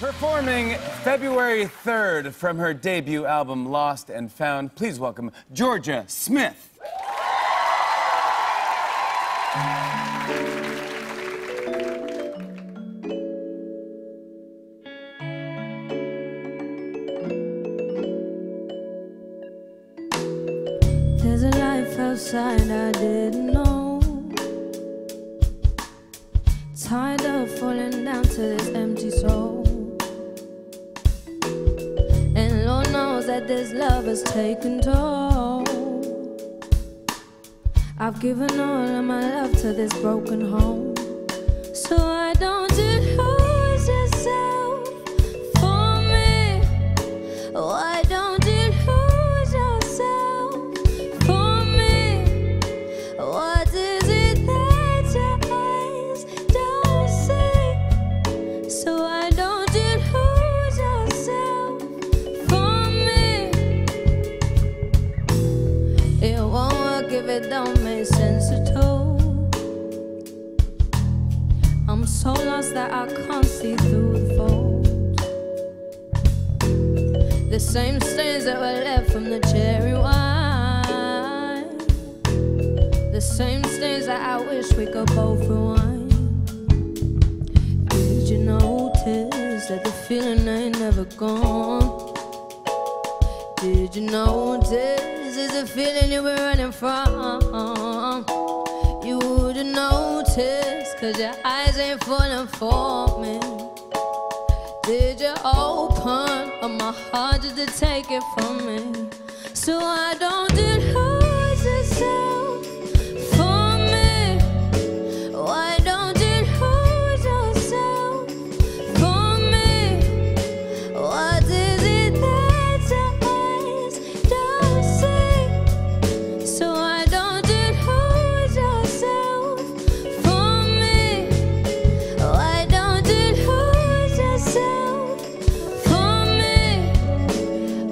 Performing February 3rd from her debut album Lost and Found, please welcome Jorja Smith. There's a life outside I didn't know. Tired of falling down to this That this love has taken toll. I've given all of my love to this broken home. So I it don't make sense at all. I'm so lost that I can't see through the fold. The same stains that were left from the cherry wine. The same stains that I wish we could both rewind. Did you notice that the feeling ain't never gone? Did you notice it's a feeling you were running from? You wouldn't notice, cause your eyes ain't falling for me. Did you open up my heart just to take it from me? So I don't lose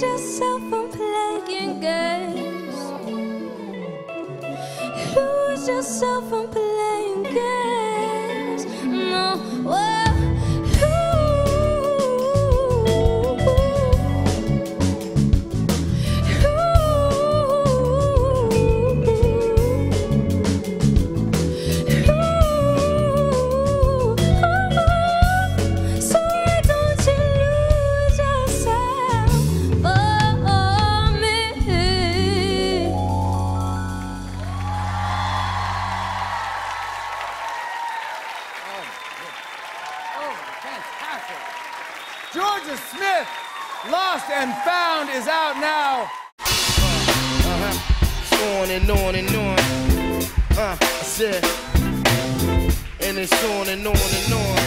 Yourself from playing games. Lose yourself from playing Jorja Smith, Lost and Found is out now. Uh-huh. On and on and on. Uh, I said, and it's on and on and on.